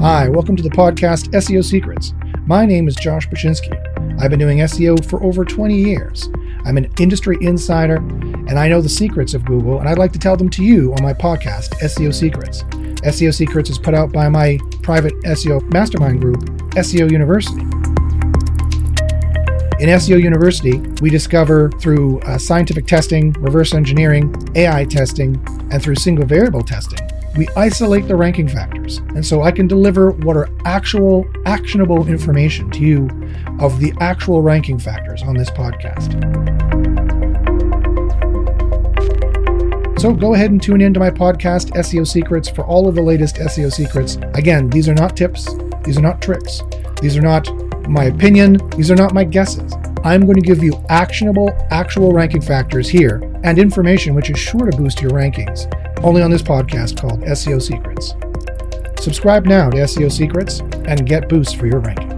Hi, welcome to the podcast SEO Secrets. My name is Josh Bachynski. I've been doing SEO for over 20 years. I'm an industry insider, and I know the secrets of Google, and I'd like to tell them to you on my podcast, SEO Secrets. SEO Secrets is put out by my private SEO mastermind group, SEO University. In SEO University, we discover through uh, scientific testing, reverse engineering, AI testing, and through single variable testing, we isolate the ranking factors. And so I can deliver what are actual, actionable information to you of the actual ranking factors on this podcast. So go ahead and tune in to my podcast, SEO Secrets, for all of the latest SEO secrets. Again, these are not tips, these are not tricks, these are not my opinion, these are not my guesses. I'm going to give you actionable, actual ranking factors here and information which is sure to boost your rankings, only on this podcast called SEO Secrets. Subscribe now to SEO Secrets and get boosts for your rankings.